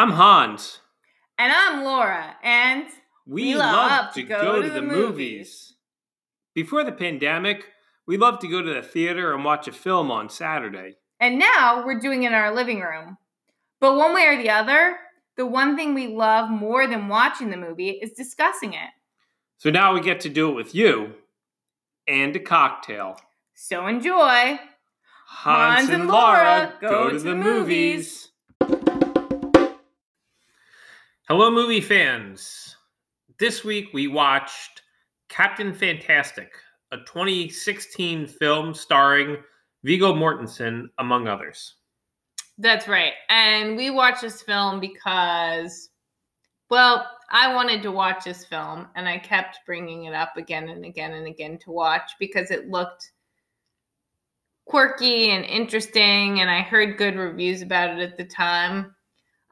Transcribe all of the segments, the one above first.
I'm Hans. And I'm Laura, and We, We love, love to to go, go to to the, movies. movies. Before the pandemic, we loved to go to the theater and watch a film on Saturday. and now we're doing it in our living room. But one way or the other, the one thing we love more than watching the movie is discussing it. So now we get to do it with you and a cocktail. So enjoy. Hans, and Laura go, to, the movies. Hello, movie fans. This week we watched Captain Fantastic, a 2016 film starring Viggo Mortensen, among others. That's right. And we watched this film because, well, I wanted to watch this film and I kept bringing it up again and again and again to watch because it looked quirky and interesting and I heard good reviews about it at the time.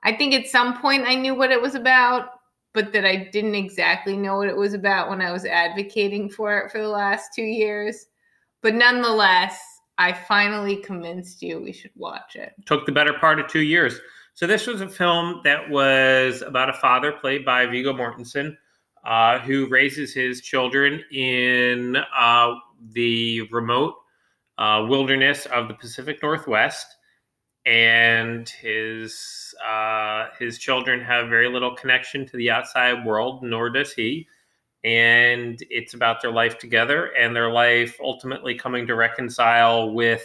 I think at some point I knew what it was about, but that I didn't exactly know what it was about when I was advocating for it for the last two years. But nonetheless, I finally convinced you we should watch it. took the better part of two years. So this was a film that was about a father played by Viggo Mortensen, uh, who raises his children in uh, the remote uh, wilderness of the Pacific Northwest, and his uh, his children have very little connection to the outside world, nor does he. And it's about their life together and their life ultimately coming to reconcile with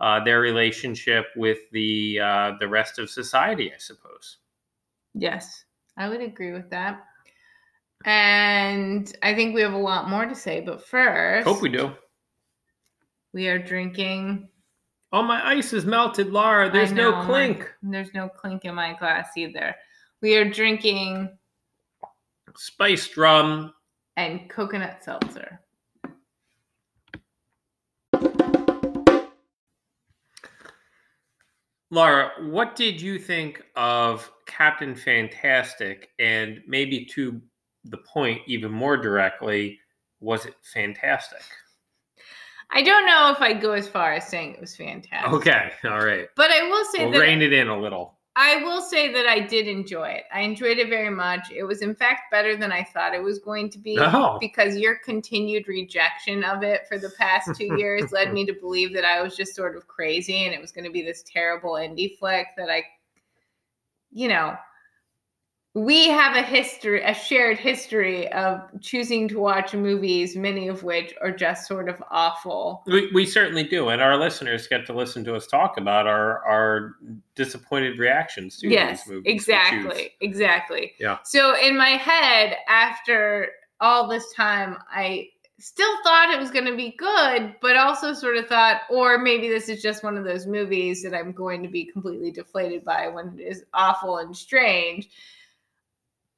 uh, their relationship with the uh, the rest of society, I suppose. Yes, I would agree with that. And I think we have a lot more to say, but first, Hope we do. we are drinking. Oh, my ice is melted, Laura. There's know, no my- clink. there's no clink in my glass either. We are drinking Spiced rum. and coconut seltzer. Laura, what did you think of Captain Fantastic? And maybe to the point, even more directly, was it fantastic? I don't know if I'd go as far as saying it was fantastic. Okay, all right. But I will say We'll that rein it in a little. I will say that I did enjoy it. I enjoyed it very much. It was, in fact, better than I thought it was going to be Oh. because your continued rejection of it for the past two years led me to believe that I was just sort of crazy and it was going to be this terrible indie flick that I, you know, we have a history, a shared history of choosing to watch movies, many of which are just sort of awful. We, we certainly do, and our listeners get to listen to us talk about our our disappointed reactions to yes these movies. exactly exactly Yeah. so in my head after all this time i still thought it was going to be good but also sort of thought or maybe this is just one of those movies that i'm going to be completely deflated by when it is awful and strange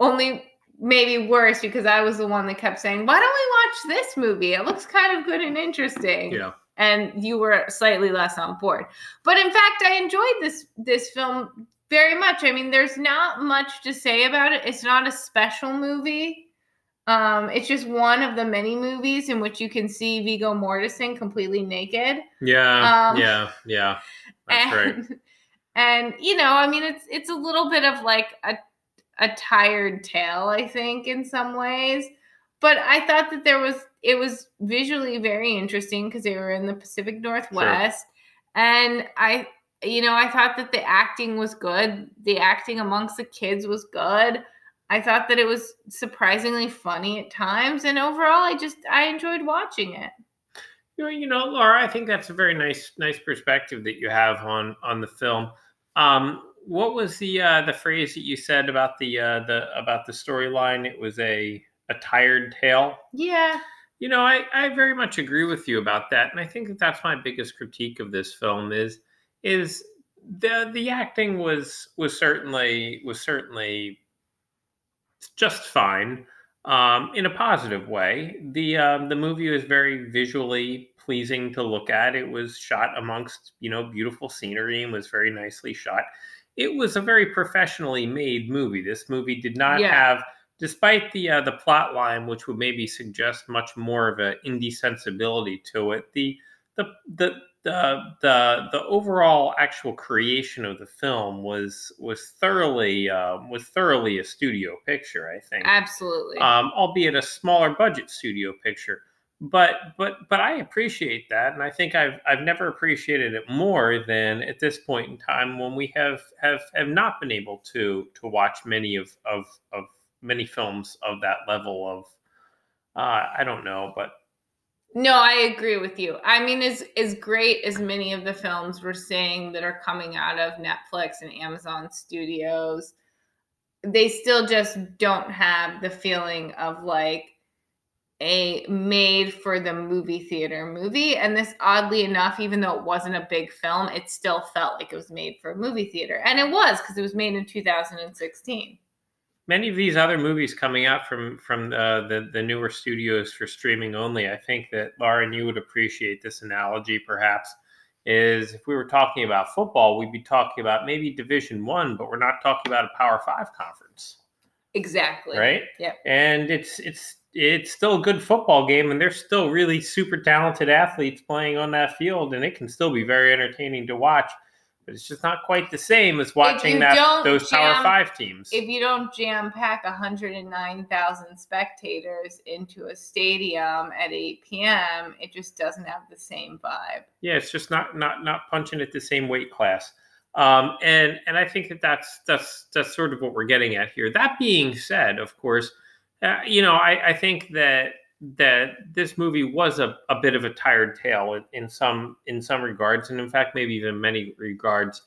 only maybe worse because i was the one that kept saying why don't we watch this movie it looks kind of good and interesting Yeah. and you were slightly less on board. But in fact, I enjoyed this this film very much. I mean, there's not much to say about it. It's not a special movie. Um, it's just one of the many movies in which you can see Viggo Mortensen completely naked. Yeah. Um, yeah. Yeah. That's right. and, And you know, I mean, it's it's a little bit of like a a tired tale, I think, in some ways. But I thought that there was it was visually very interesting because they were in the Pacific Northwest, and I, you know, I thought that the acting was good. The acting amongst the kids was good. I thought that it was surprisingly funny at times, and overall, I just I enjoyed watching it. You know, you know, Laura, I think that's a very nice, nice perspective that you have on on the film. Um, what was the uh, the phrase that you said about the uh, the about the storyline? It was a a tired tale. Yeah, You know, I, I very much agree with you about that, and I think that that's my biggest critique of this film is is the the acting was was certainly was certainly just fine um, in a positive way. The um, the movie was very visually pleasing to look at. It was shot amongst you know beautiful scenery and was very nicely shot. It was a very professionally made movie. This movie did not Yeah. have, despite the uh, the plot line, which would maybe suggest much more of an indie sensibility to it. The the the the the the overall actual creation of the film was was thoroughly um, was thoroughly a studio picture. I think Absolutely. um, albeit a smaller budget studio picture. But but but I appreciate that, and I think I've I've never appreciated it more than at this point in time when we have have have not been able to to watch many of of of many films of that level of uh, I don't know, but No, I agree with you. I mean, as as great as many of the films we're seeing that are coming out of Netflix and Amazon Studios, they still just don't have the feeling of like a made for the movie theater movie. And this, oddly enough, even though it wasn't a big film, it still felt like it was made for a movie theater, and it was because it was made in 2016. many of these other movies coming out from from the, the the newer studios for streaming only i think that lauren you would appreciate this analogy perhaps is if we were talking about football we'd be talking about maybe division one but we're not talking about a power five conference Exactly. right Yeah. and it's it's it's still a good football game and there's still really super talented athletes playing on that field and it can still be very entertaining to watch but it's just not quite the same as watching that those power five teams if you don't jam pack 109,000 spectators into a stadium at 8 p.m., it just doesn't have the same vibe. Yeah, it's just not not not punching at the same weight class. Um, and and I think that that's that's that's sort of what we're getting at here. That being said, of course, uh, you know, I, I think that that this movie was a, a bit of a tired tale in, in some in some regards, and in fact, maybe even many regards.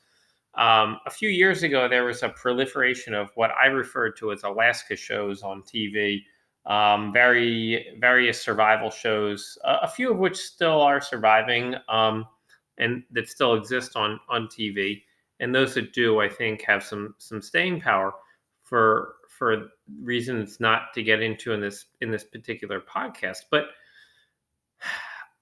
Um, a few years ago, there was a proliferation of what I referred to as Alaska shows on TV. Um, very various survival shows, uh, a few of which still are surviving um, and that still exist on on TV. And those that do, I think, have some some staying power for for reasons not to get into in this in this particular podcast. But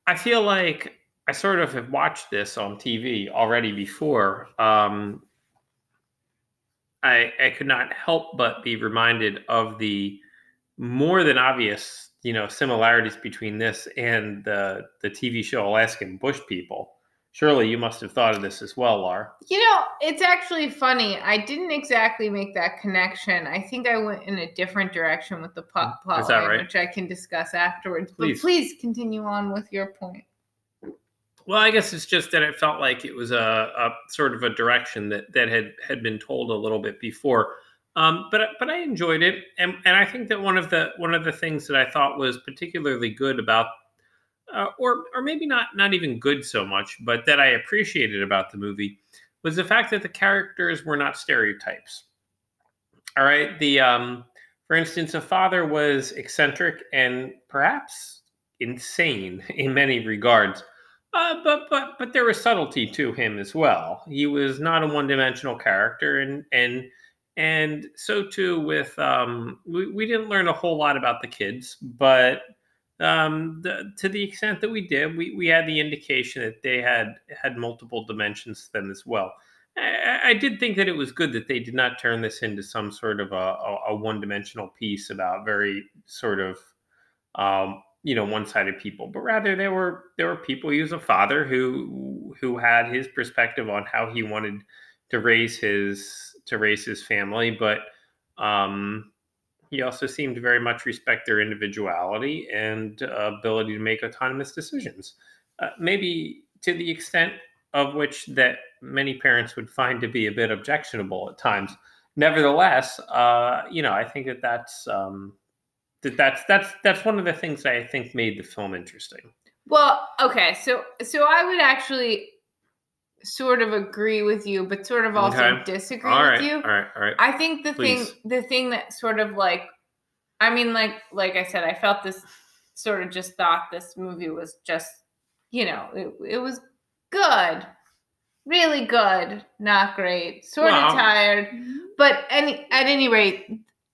I feel like I sort of have watched this on TV already before. Um, I I could not help but be reminded of the more than obvious, you know, similarities between this and the the TV show Alaskan Bush People. Surely you must have thought of this as well, Lar. You know, it's actually funny. I didn't exactly make that connection. I think I went in a different direction with the plot, plot Is line, right? which I can discuss afterwards. Please. But please continue on with your point. Well, I guess it's just that it felt like it was a, a sort of a direction that that had had been told a little bit before. Um, but but I enjoyed it, and and I think that one of the one of the things that I thought was particularly good about, uh, or or maybe not not even good so much, but that I appreciated about the movie was the fact that the characters were not stereotypes. All right, the um, for instance, a father was eccentric and perhaps insane in many regards. Uh, but but but there was subtlety to him as well. He was not a one-dimensional character, and and and so too with um, we we didn't learn a whole lot about the kids, but um, the, to the extent that we did, we we had the indication that they had had multiple dimensions to them as well. I, I did think that it was good that they did not turn this into some sort of a, a, a one-dimensional piece about very sort of um, you know one-sided people but rather there were there were people he was a father who who had his perspective on how he wanted to raise his to raise his family but um he also seemed to very much respect their individuality and uh, ability to make autonomous decisions uh, maybe to the extent of which that many parents would find to be a bit objectionable at times nevertheless uh you know i think that that's um that that's that's that's one of the things that I think made the film interesting. Well, okay, so so I would actually sort of agree with you, but sort of also Okay. disagree All with right, you. all right, all right. I think the Please. thing the thing that sort of like I mean like like I said I felt this sort of just thought this movie was just you know it, it was good really good not great sort Well- of tired mm-hmm. but any at any rate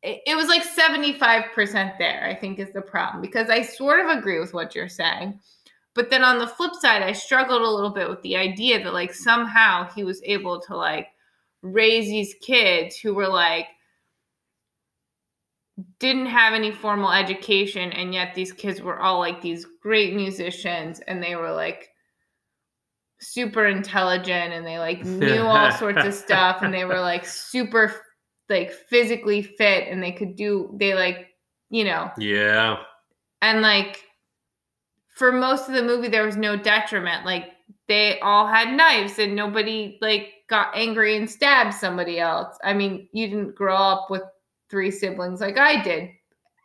it, it was like 75% there I think is the problem because I sort of agree with what you're saying but then on the flip side I struggled a little bit with the idea that like somehow he was able to like raise these kids who were like didn't have any formal education and yet these kids were all like these great musicians and they were like super intelligent and they like knew all sorts of stuff and they were like super like physically fit and they could do they like you know Yeah. and like for most of the movie there was no detriment. Like they all had knives and nobody like got angry and stabbed somebody else. I mean you didn't grow up with three siblings like i did.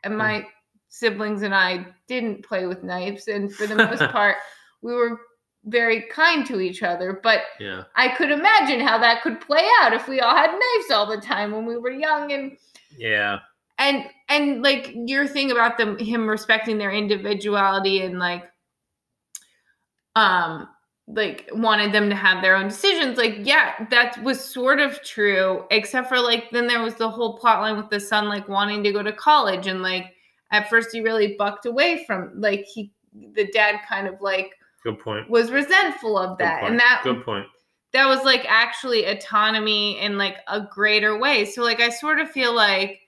And my mm. siblings and i didn't play with knives. And for the most part we were very kind to each other. But Yeah. i could imagine how that could play out if we all had knives all the time when we were young and Yeah. And and like your thing about them him respecting their individuality and like um like wanted them to have their own decisions like yeah that was sort of true except for like then there was the whole plot line with the son like wanting to go to college and like at first he really bucked away from like he the dad kind of like Good point. was resentful of that and that Good point. that was like actually autonomy in like a greater way. So like I sort of feel like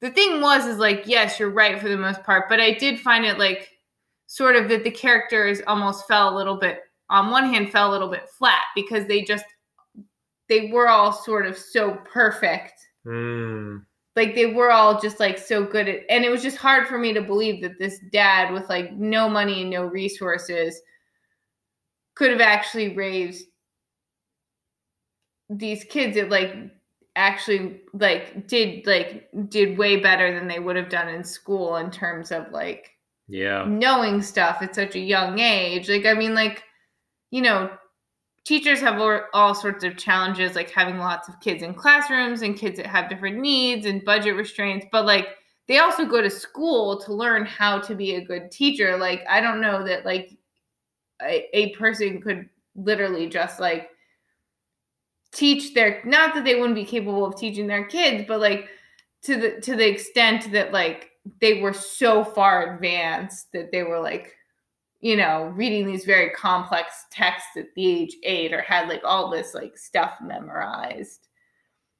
the thing was is like yes, you're right for the most part, but I did find it like sort of that the characters almost fell a little bit on one hand fell a little bit flat because they just they were all sort of so perfect. Mm. Like they were all just like so good at and it was just hard for me to believe that this dad with like no money and no resources could have actually raised these kids that like actually like did like did way better than they would have done in school in terms of like Yeah. knowing stuff at such a young age like i mean like you know teachers have all, sorts of challenges like having lots of kids in classrooms and kids that have different needs and budget restraints but like they also go to school to learn how to be a good teacher like i don't know that like a, a person could literally just like teach their not that they wouldn't be capable of teaching their kids but like to the to the extent that like they were so far advanced that they were like you know reading these very complex texts at the age eight or had like all this like stuff memorized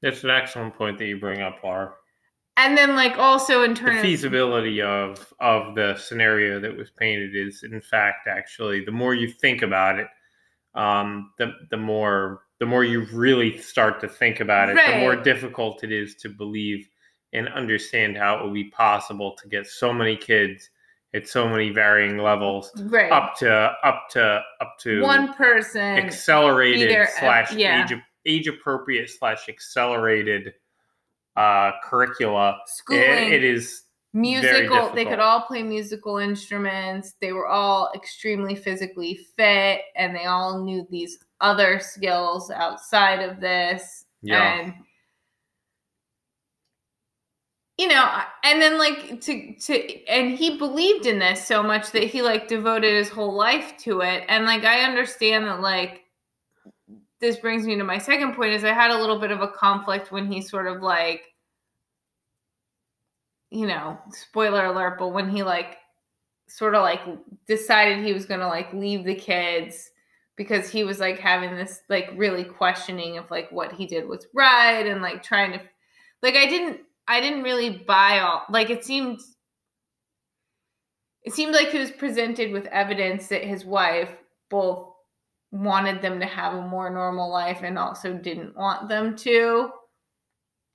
That's an excellent point that you bring up, Laura. and then like also in terms of feasibility of of the scenario that was painted is, in fact, actually, the more you think about it, um, the the more the more you really start to think about it, the more difficult it is to believe and understand how it would be possible to get so many kids at so many varying levels right. up to up to up to one person accelerated either, uh, slash yeah. age age appropriate slash accelerated uh curricula. Schooling it, it is musical they could all play musical instruments. They were all extremely physically fit and they all knew these other skills outside of this Yeah. and you know and then like to to and he believed in this so much that he like devoted his whole life to it and like i understand that like this brings me to my second point is i had a little bit of a conflict when he sort of like you know spoiler alert but when he like sort of like decided he was going to like leave the kids because he was like having this like really questioning of like what he did was right and like trying to like i didn't i didn't really buy all like it seemed it seemed like he was presented with evidence that his wife both wanted them to have a more normal life and also didn't want them to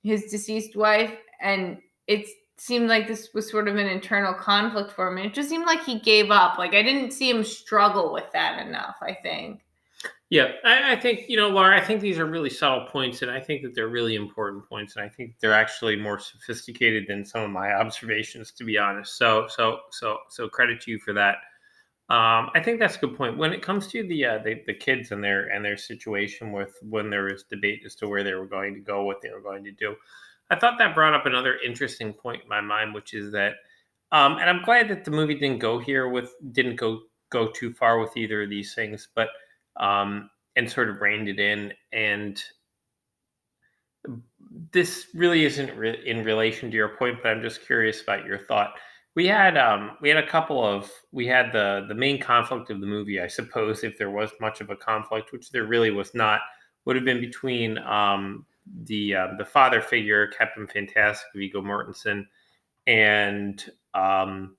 his deceased wife and it seemed like this was sort of an internal conflict for him it just seemed like he gave up. Like i didn't see him struggle with that enough i think. Yeah I, I think you know laura i think these are really subtle points and i think that they're really important points and i think they're actually more sophisticated than some of my observations to be honest. So so so so credit to you for that. Um, I think that's a good point. When it comes to the, uh, the the kids and their and their situation with when there was debate as to where they were going to go, what they were going to do, I thought that brought up another interesting point in my mind, which is that, um, and I'm glad that the movie didn't go here with didn't go go too far with either of these things, but um, and sort of reined it in. And this really isn't re- in relation to your point, but I'm just curious about your thought. We had um, we had a couple of we had the the main conflict of the movie, I suppose, if there was much of a conflict, which there really was not, would have been between um, the uh, the father figure, Captain Fantastic, Viggo Mortensen, and um,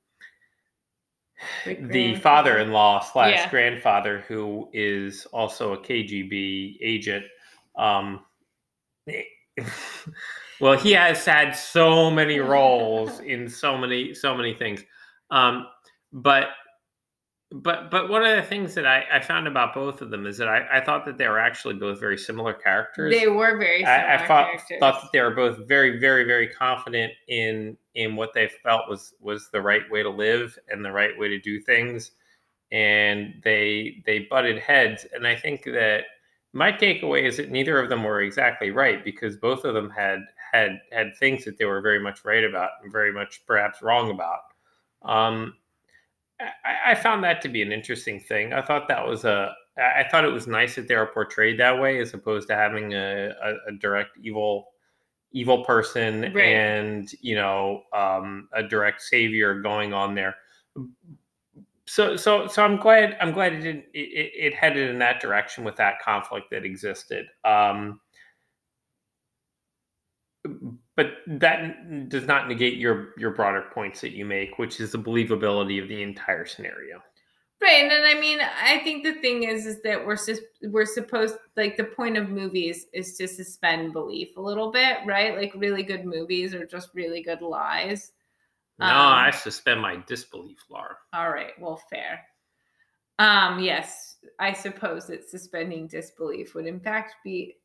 the father-in-law slash Yeah. grandfather who is also a KGB agent. Um, well, he has had so many roles in so many so many things. Um, but but but one of the things that I, I found about both of them is that I, I thought that they were actually both very similar characters. They were very similar I, I thought, characters. thought that they were both very, very, very confident in in what they felt was was the right way to live and the right way to do things, and they they butted heads. And I think that my takeaway is that neither of them were exactly right because both of them had had had things that they were very much right about and very much perhaps wrong about. Um, I, I found that to be an interesting thing. I thought that was a I thought it was nice that they were portrayed that way as opposed to having a, a, a direct evil evil person Right. and you know um, a direct savior going on there. So so so I'm glad I'm glad it didn't it, it it headed in that direction with that conflict that existed. Um, but that does not negate your your broader points that you make, which is the believability of the entire scenario. Right, and then I mean, I think the thing is, is that we're sus- we're supposed like the point of movies is to suspend belief a little bit, right? Like really good movies are just really good lies. No, Um, I suspend my disbelief, Laura. All right, well, fair. Um, yes, I suppose that suspending disbelief would in fact be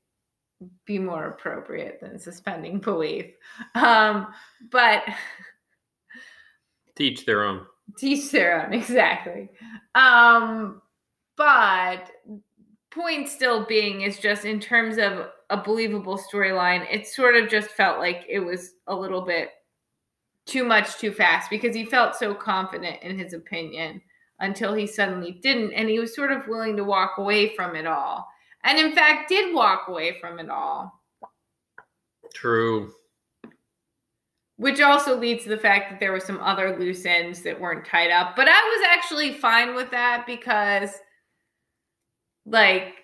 be more appropriate than suspending belief. Um, but Teach their own. teach their own exactly um but point still being is just in terms of a believable storyline it sort of just felt like it was a little bit too much too fast because he felt so confident in his opinion until he suddenly didn't and he was sort of willing to walk away from it all and in fact did walk away from it all True. which also leads to the fact that there were some other loose ends that weren't tied up. But I was actually fine with that because, like,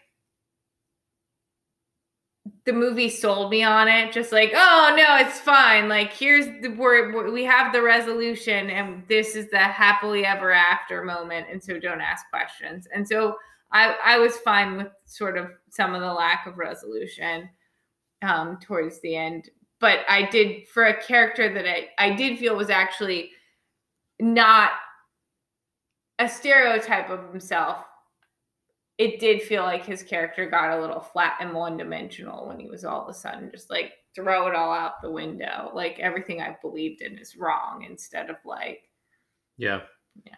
the movie sold me on it. Just like, oh no, it's fine. Like, here's the word we have the resolution, and this is the happily ever after moment. And so, don't ask questions. And so, I I was fine with sort of some of the lack of resolution um, towards the end but I did for a character that I, I did feel was actually not a stereotype of himself. It did feel like his character got a little flat and one dimensional when he was all of a sudden just like throw it all out the window. Like everything I believed in is wrong instead of like Yeah. Yeah.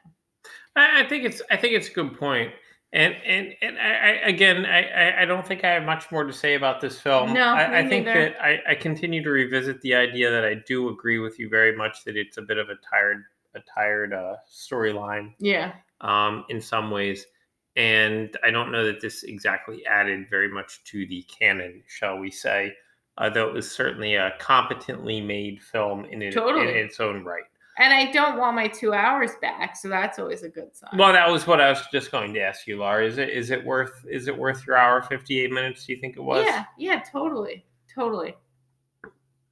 I, I think it's I think it's a good point. And and and I, I again I, I- don't think I have much more to say about this film. No, I, I think neither. that I, I continue to revisit the idea that I do agree with you very much that it's a bit of a tired a tired uh, storyline yeah. um, in some ways. And I don't know that this exactly added very much to the canon, shall we say, uh, though it was certainly a competently made film in, it, Totally. in its own right. And I don't want my two hours back, so that's always a good sign. Well, that was what I was just going to ask you, Laura. Is it is it worth is it worth your hour fifty eight minutes? Do you think it was? yeah, yeah, totally. Totally.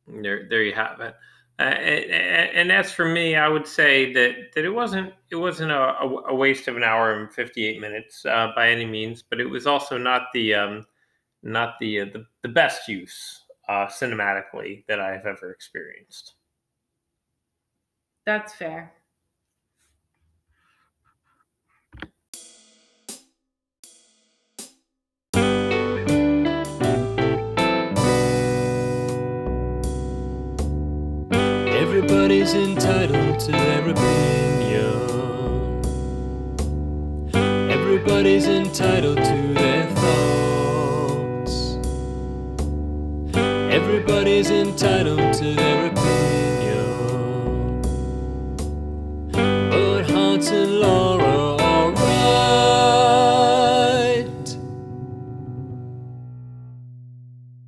There, there you have it. Uh, and, and as for me, I would say that that it wasn't it wasn't a, a a waste of an hour and fifty eight minutes uh, by any means, but it was also not the um, not the uh, the, the best use uh, cinematically that I have ever experienced. That's fair. Everybody's entitled to their opinion. Everybody's entitled to their thoughts. Everybody's entitled to their